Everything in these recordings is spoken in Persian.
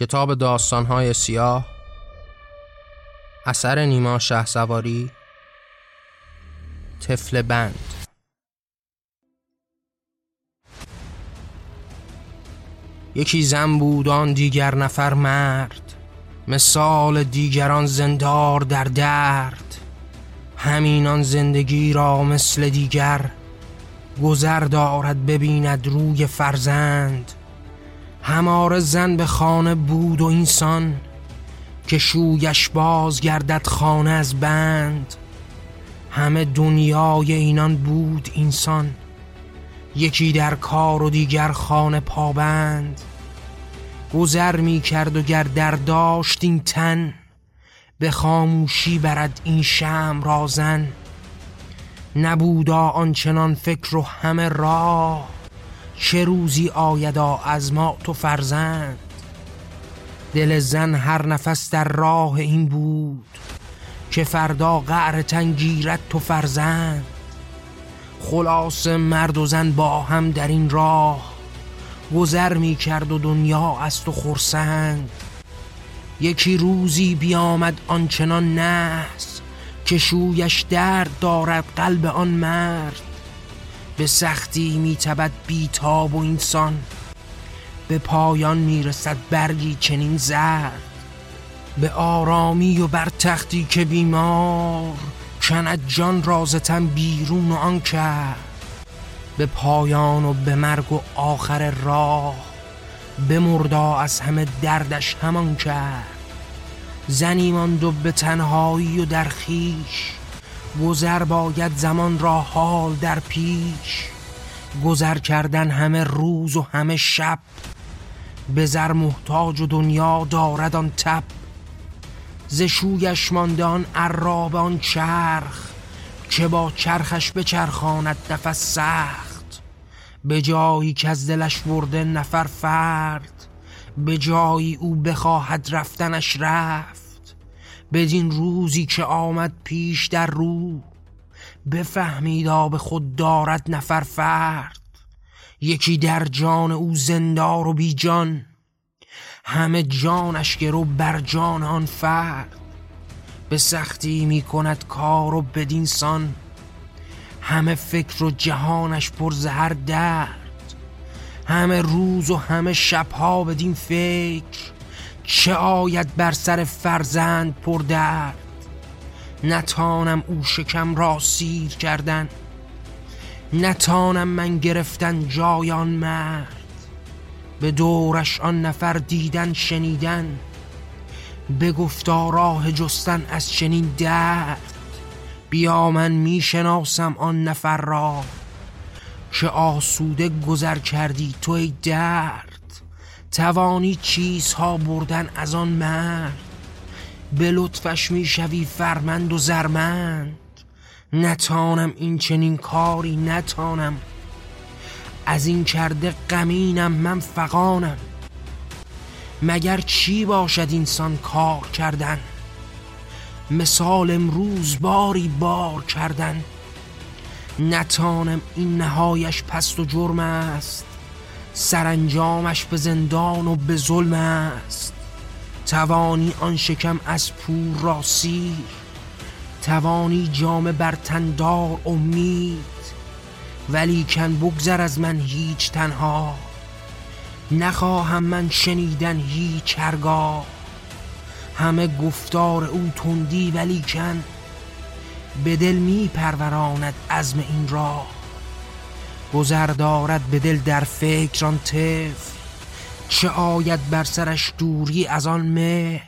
کتاب داستانهای سیاه اثر نیما شه سواری طفل بند. یکی زن بود آن دیگر نفر مرد. مثال دیگران زندار در درد. همینان زندگی را مثل دیگر گذر دارد ببیند روی فرزند. همار زن به خانه بود و اینسان که شویش باز گردد خانه از بند. همه دنیای اینان بود اینسان یکی در کار و دیگر خانه پابند. گذر می کرد و گر در داشت این تن به خاموشی برد این شم رازن نبودا آنچنان فکر و همه راه چه روزی آیدا از ما تو فرزند؟ دل زن هر نفس در راه این بود که فردا قعر تنگیرد تو فرزند. خلاص مرد و زن با هم در این راه گذر می کرد و دنیا از تو خورسند یکی روزی بیامد آنچنان نحس که شویش درد دارد قلب آن مرد. به سختی میتبد بیتاب و اینسان به پایان می‌رسد برگی چنین زرد. به آرامی و بر تختی که بیمار کند جان رازتن بیرون آن کرد. به پایان و به مرگ و آخر راه بمردا از همه دردش همان کرد. زنی ماند و به تنهایی و در خیش. گذر باید زمان را حال در پیش. گذر کردن همه روز و همه شب. به زر محتاج و دنیا دارد آن تب. ز شویش مانده آن عراب آن چرخ. که با چرخش به چرخاند نفس سخت. به جایی که از دلش برده نفر فرد. به جایی او بخواهد رفتنش رفت. بدین روزی که آمد پیش در رو بفهمیدا به خود دارد نفر فرد. یکی در جان او زندار و بی جان همه جانش گرو بر جان آن فرد. به سختی می کند کار و بدین سان همه فکر و جهانش پر زهر درد. همه روز و همه شبها بدین فکر چه آید بر سر فرزند پر درد نتانم او شکم را سیر کردن نتانم من گرفتن جای آن مرد. به دورش آن نفر دیدن شنیدن بگفتا راه جستن از چنین درد. بیا من می‌شناسم آن نفر را که آسوده گذر کردی تو ای درد. توانی چیزها بردن از آن مرد. به لطفش می‌شوی فرمند و زرمند. نتانم این چنین کاری نتانم. از این کرده غمینم من فقانم مگر چی باشد اینسان کار کردن؟ مثال امروز باری بار کردن. نتانم این نهایش پست و جرم است. سرانجامش به زندان و به ظلم است. توانی آن شکم از پور را سیر توانی جام بر تندار امید. ولی کن بگذر از من هیچ تنها. نخواهم من شنیدن هیچ هرگاه همه گفتار او تندی ولی کن به دل می پروراند عزم این راه. گذر دارد به دل در فکر آن چه آید بر سرش دوری از آن مهر؟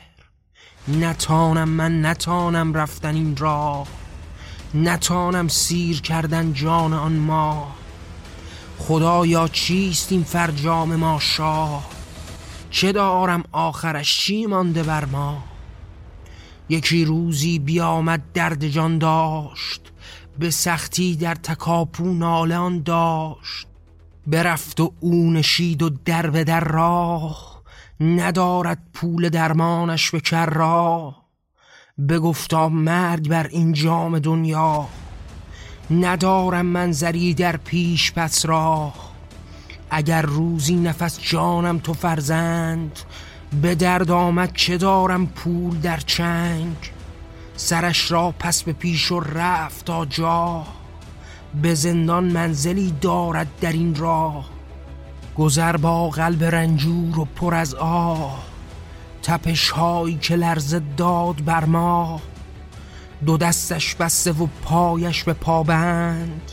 نتانم من نتانم رفتن این راه. نتانم سیر کردن جان آن ما خدایا چیست این فرجام ما شاه؟ چه دارم آخرش؟ چی مانده بر ما؟ یکی روزی بیامد درد جان داشت. به سختی در تکاپو ناله آن داشت. برفت و او نشید و در به در راه ندارد پول درمانش به کر راه. بگفتا مرگ بر این جام دنیا ندارم منظری در پیش پس راه. اگر روزی نفس جانم تو فرزند به درد آمد چه دارم پول در چنگ؟ سرش را پس به پیش و رفت تا جا. به زندان منزلی دارد در این راه. گذر با قلب رنجور و پر از آه. تپش هایی که لرزه داد بر ما. دو دستش بسته و پایش به پابند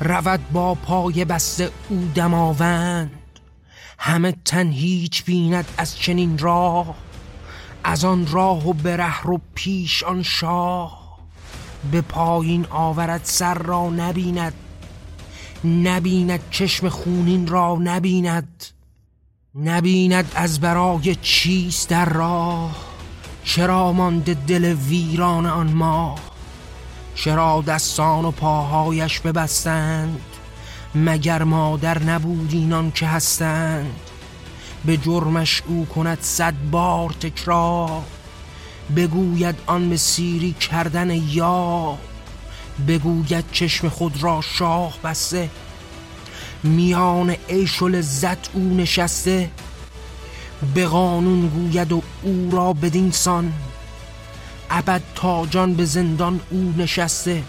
رود با پای بسته او دماوند همه تن هیچ بیند از چنین راه. از آن راه و بره رو پیش آن شاه. به پایین آورد سر را نبیند نبیند چشم خونین را نبیند نبیند از برای چیست در راه؟ چرا مانده دل ویران آن ما چرا دستان و پاهایش ببستند؟ مگر مادر نبود اینان که هستند؟ به جرمش او کند صد بار تکرار. بگوید آن به سیری کردن یا بگوید چشم خود را شاه بسته. میان عیش و لذت او نشسته. به قانون گوید و او را بدینسان ابد تا جان به زندان او نشسته.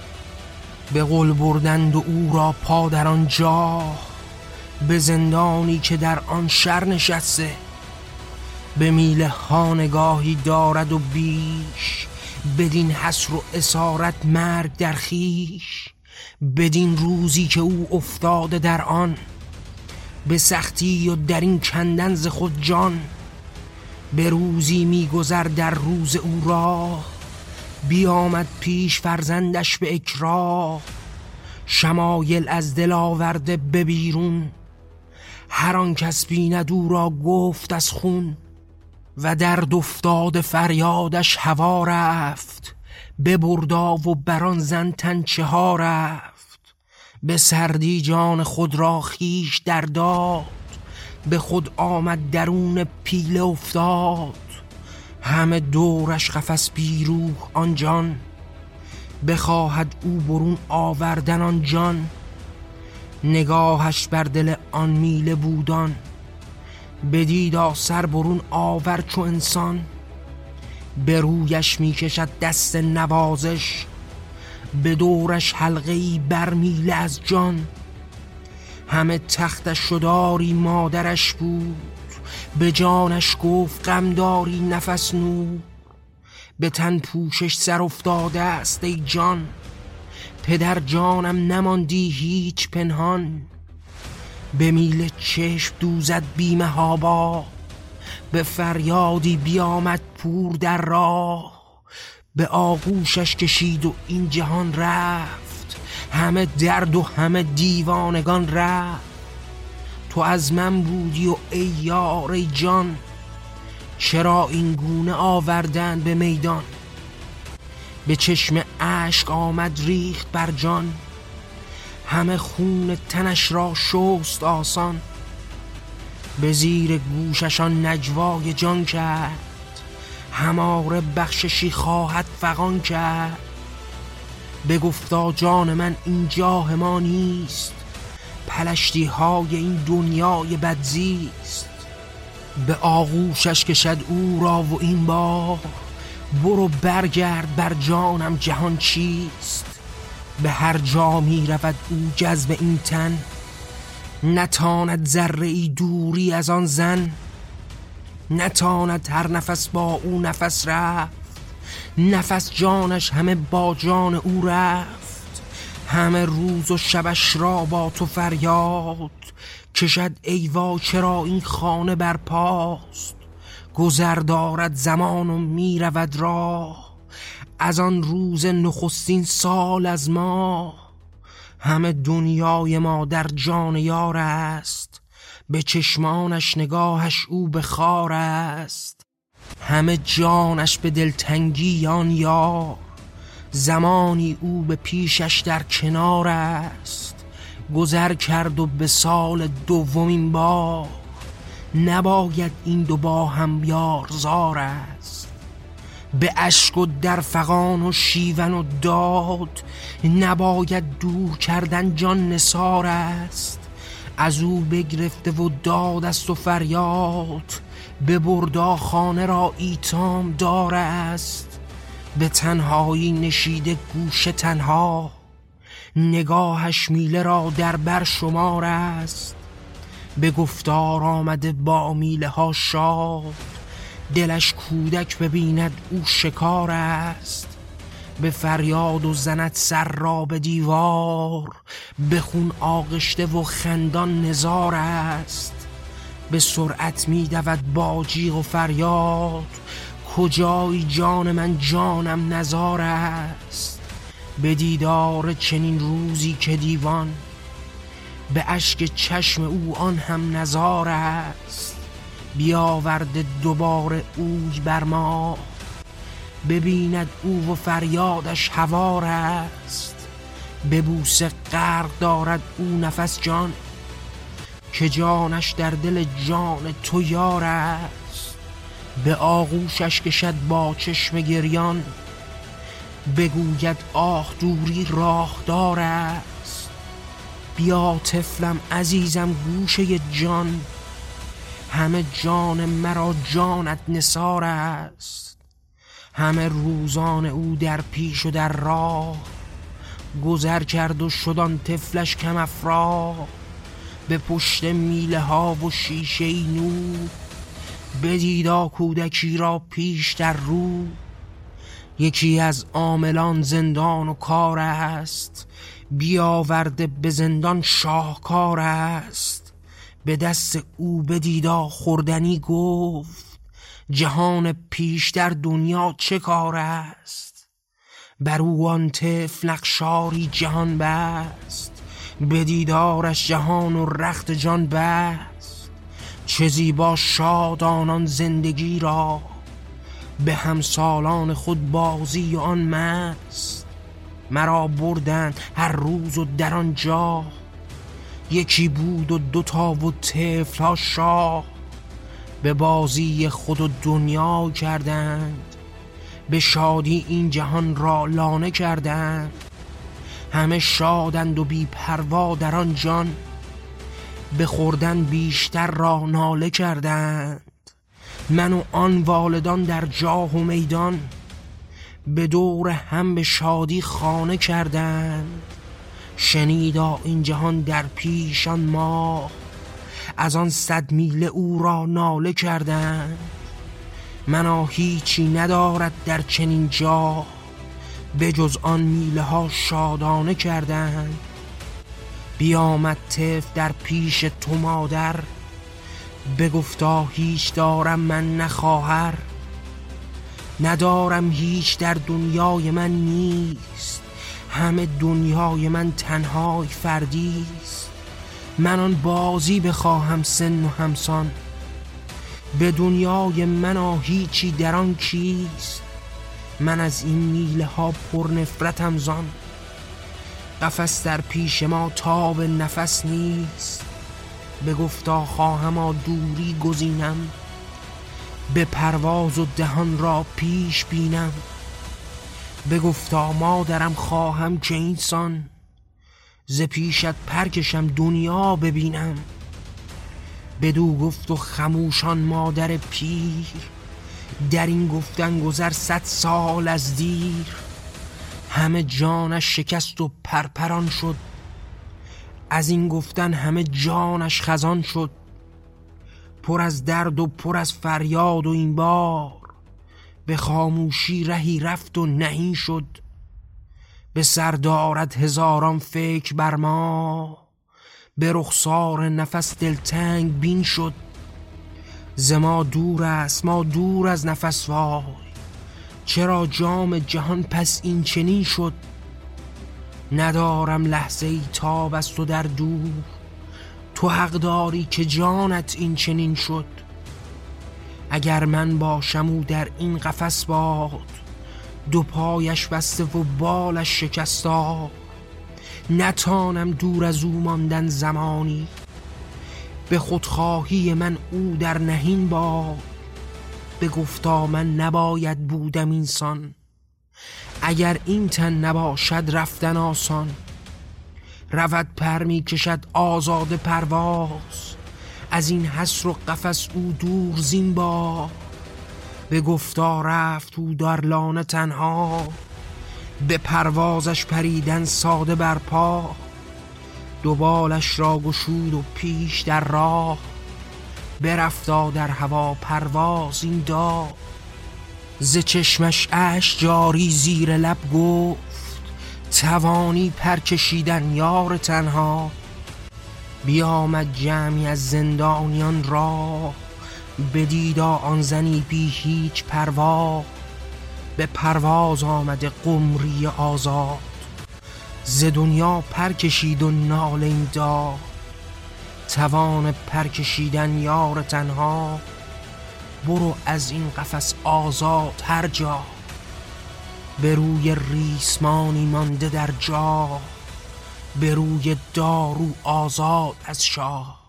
به قل بردند و او را پا در جا. به زندانی که در آن شر نشسته به میله خانگاهی دارد و بیش بدین حسر و اسارت مرگ در خیش بدین روزی که او افتاده در آن به سختی و در این کندن ز خود جان به روزی میگذر در روز او را بیامد پیش فرزندش به اکراه شمایل از دل آورده به بیرون. هر آن کس بیند او را گفت از خون و در افتاد فریادش هوا رفت ببردا و بران زن تنچه ها رفت. به سردی جان خود را خیش در داد به خود آمد درون پیله افتاد. همه دورش قفس بیروح آن جان بخواهد او برون آوردن آن جان. نگاهش بر دل آن میله بودان. بدیدا سر برون آور چو انسان. به رویش می‌کشد دست نوازش. به دورش حلقه ای برمیله از جان. همه تختش شداری مادرش بود. به جانش گفت غمداری نفس نور به تن پوشش سر افتاده است ای جان. پدر جانم نماندی هیچ پنهان. به میل چشم دوزد بیمه هابا به فریادی بیامد پور در راه. به آغوشش کشید و این جهان رفت همه درد و همه دیوانگان رفت. تو از من بودی و ای یار ای جان چرا این گونه آوردن به میدان؟ به چشم اشک آمد ریخت بر جان. همه خون تنش را شست آسان. به زیر گوششان نجوای جان کرد. هماره بخششی خواهد فقان کرد. بگفتا جان من این جاه ما نیست. پلشتی های این دنیای بدزیست. به آغوشش کشد او را و این بار. برو برگرد بر جانم جهان چیست؟ به هر جا می رود او جذب این تن نتاند ذره ای دوری از آن زن نتاند هر نفس با او نفس رفت نفس جانش همه با جان او رفت همه روز و شبش را با تو فریاد کشد ایوا چرا این خانه برپاست؟ گذر دارد زمان و می‌رود راه. از آن روز نخستین سال از ما. همه دنیای ما در جان یار است. به چشمانش نگاهش او به خار است. همه جانش به دلتنگی آن یار. زمانی او به پیشش در کنار است. گذر کرد و به سال دومین بار. نباید این دو با هم یارزار است. به اشک و در فقان و شیون و داد نباید دور کردن جان نسار است. از او بگرفته و داد است و فریاد به بردا خانه را ایتام دار است. به تنهایی نشیده گوش تنها نگاهش میله را در بر شمار است. به گفتار آمده با میله ها شاد. دلش کودک ببیند او شکار است. به فریاد و زند سر را به دیوار به خون آغشته و خندان نزار است. به سرعت می دود با جیغ و فریاد کجای جان من جانم نزار است. به دیدار چنین روزی که دیوان به اشک چشم او آن هم نزار است. بیاورده دوباره اوی بر ما. ببیند او و فریادش هوار است. به بوسه غرق دارد او نفس جان. که جانش در دل جان تو یار است. به آغوشش کشد با چشم گریان. بگوید آه دوری راه دار است. بیا طفلم عزیزم گوشه جان. همه جان مرا جانت نثار است. همه روزان او در پیش و در راه. گذر کرد و شدان طفلش کم افراه به پشت میله ها و شیشه نور بدیدا کودکی را پیش در رو. یکی از عاملان زندان و کار است. بیاورده به زندان شاهکار است. به دست او بدیدا خوردنی گفت جهان پیش در دنیا چه کار است؟ بر او آن طفل نقشاری جهان بست. به دیدارش جهان و رخت جان بست. چه زیبا شاد آنان زندگی را به همسالان خود بازی آن مست. مرا بردند هر روز و در آنجا یکی بود و دوتا و طفل شاه. به بازی خود و دنیا کردند. به شادی این جهان را لانه کردند. همه شادند و بی پروا در آن جان. به خوردن بیشتر را ناله کردند. من و آن والدان در جاه و میدان. به دور هم به شادی خانه کردند. شنیدا این جهان در پیشان ما از آن صد میله او را ناله کردند. منا هیچی ندارد در چنین جا. به جز آن میله ها شادانه کردند. بیامد طف در پیش تو مادر. بگفتا هیچ دارم من نخواهر. ندارم هیچ در دنیای من نیست. همه دنیای من تنهای فردیست من آن بازی بخواهم سن و همسان. به دنیای من هیچی در آن کیست؟ من از این میله ها پر نفرتم زان. قفس در پیش ما تاب نفس نیست. به گفتا خواهم دوری گزینم. به پرواز و دهان را پیش بینم. به گفتا مادرم خواهم که اینسان ز پیشت پرکشم دنیا ببینم. بدو گفت و خموشان مادر پیر در این گفتن گذر صد سال از دیر. همه جانش شکست و پرپران شد از این گفتن همه جانش خزان شد. پر از درد و پر از فریاد و این بار. به خاموشی رهی رفت و نهی شد. به سر دارد هزاران فکر بر ما. به رخسار نفس دلتنگ بین شد. ز ما دور است ما دور از نفس وای. چرا جام جهان پس این چنین شد؟ ندارم لحظه ای تاب از تو در دور. تو حق داری که جانت این چنین شد. اگر من باشم او در این قفس باد دو پایش بسته و بالش شکستا نتانم دور از او ماندن زمانی به خودخواهی من او در نهین با. به گفتا من نباید بودم اینسان اگر این تن نباشد رفتن آسان. رود پر می کشد آزاد پرواز. از این حسر و قفس او دور زین با. به گفتار رفت او در لانه تنها. به پروازش پریدن ساده بر پا دو بالش را گشود و پیش در راه. برفتا در هوا پرواز این دا ز چشمش اش جاری زیر لب گفت. توانی پرکشیدن یار تنها بیامد جمعی از زندانیان را بدیدا آن زنی بی هیچ پروا به پرواز آمده قمری آزاد. ز دنیا پرکشید و ناله داد. توان پرکشیدن یار تنها برو از این قفس آزاد هر جا. به روی ریسمانی مانده در جا به روی دارو آزاد از شاه.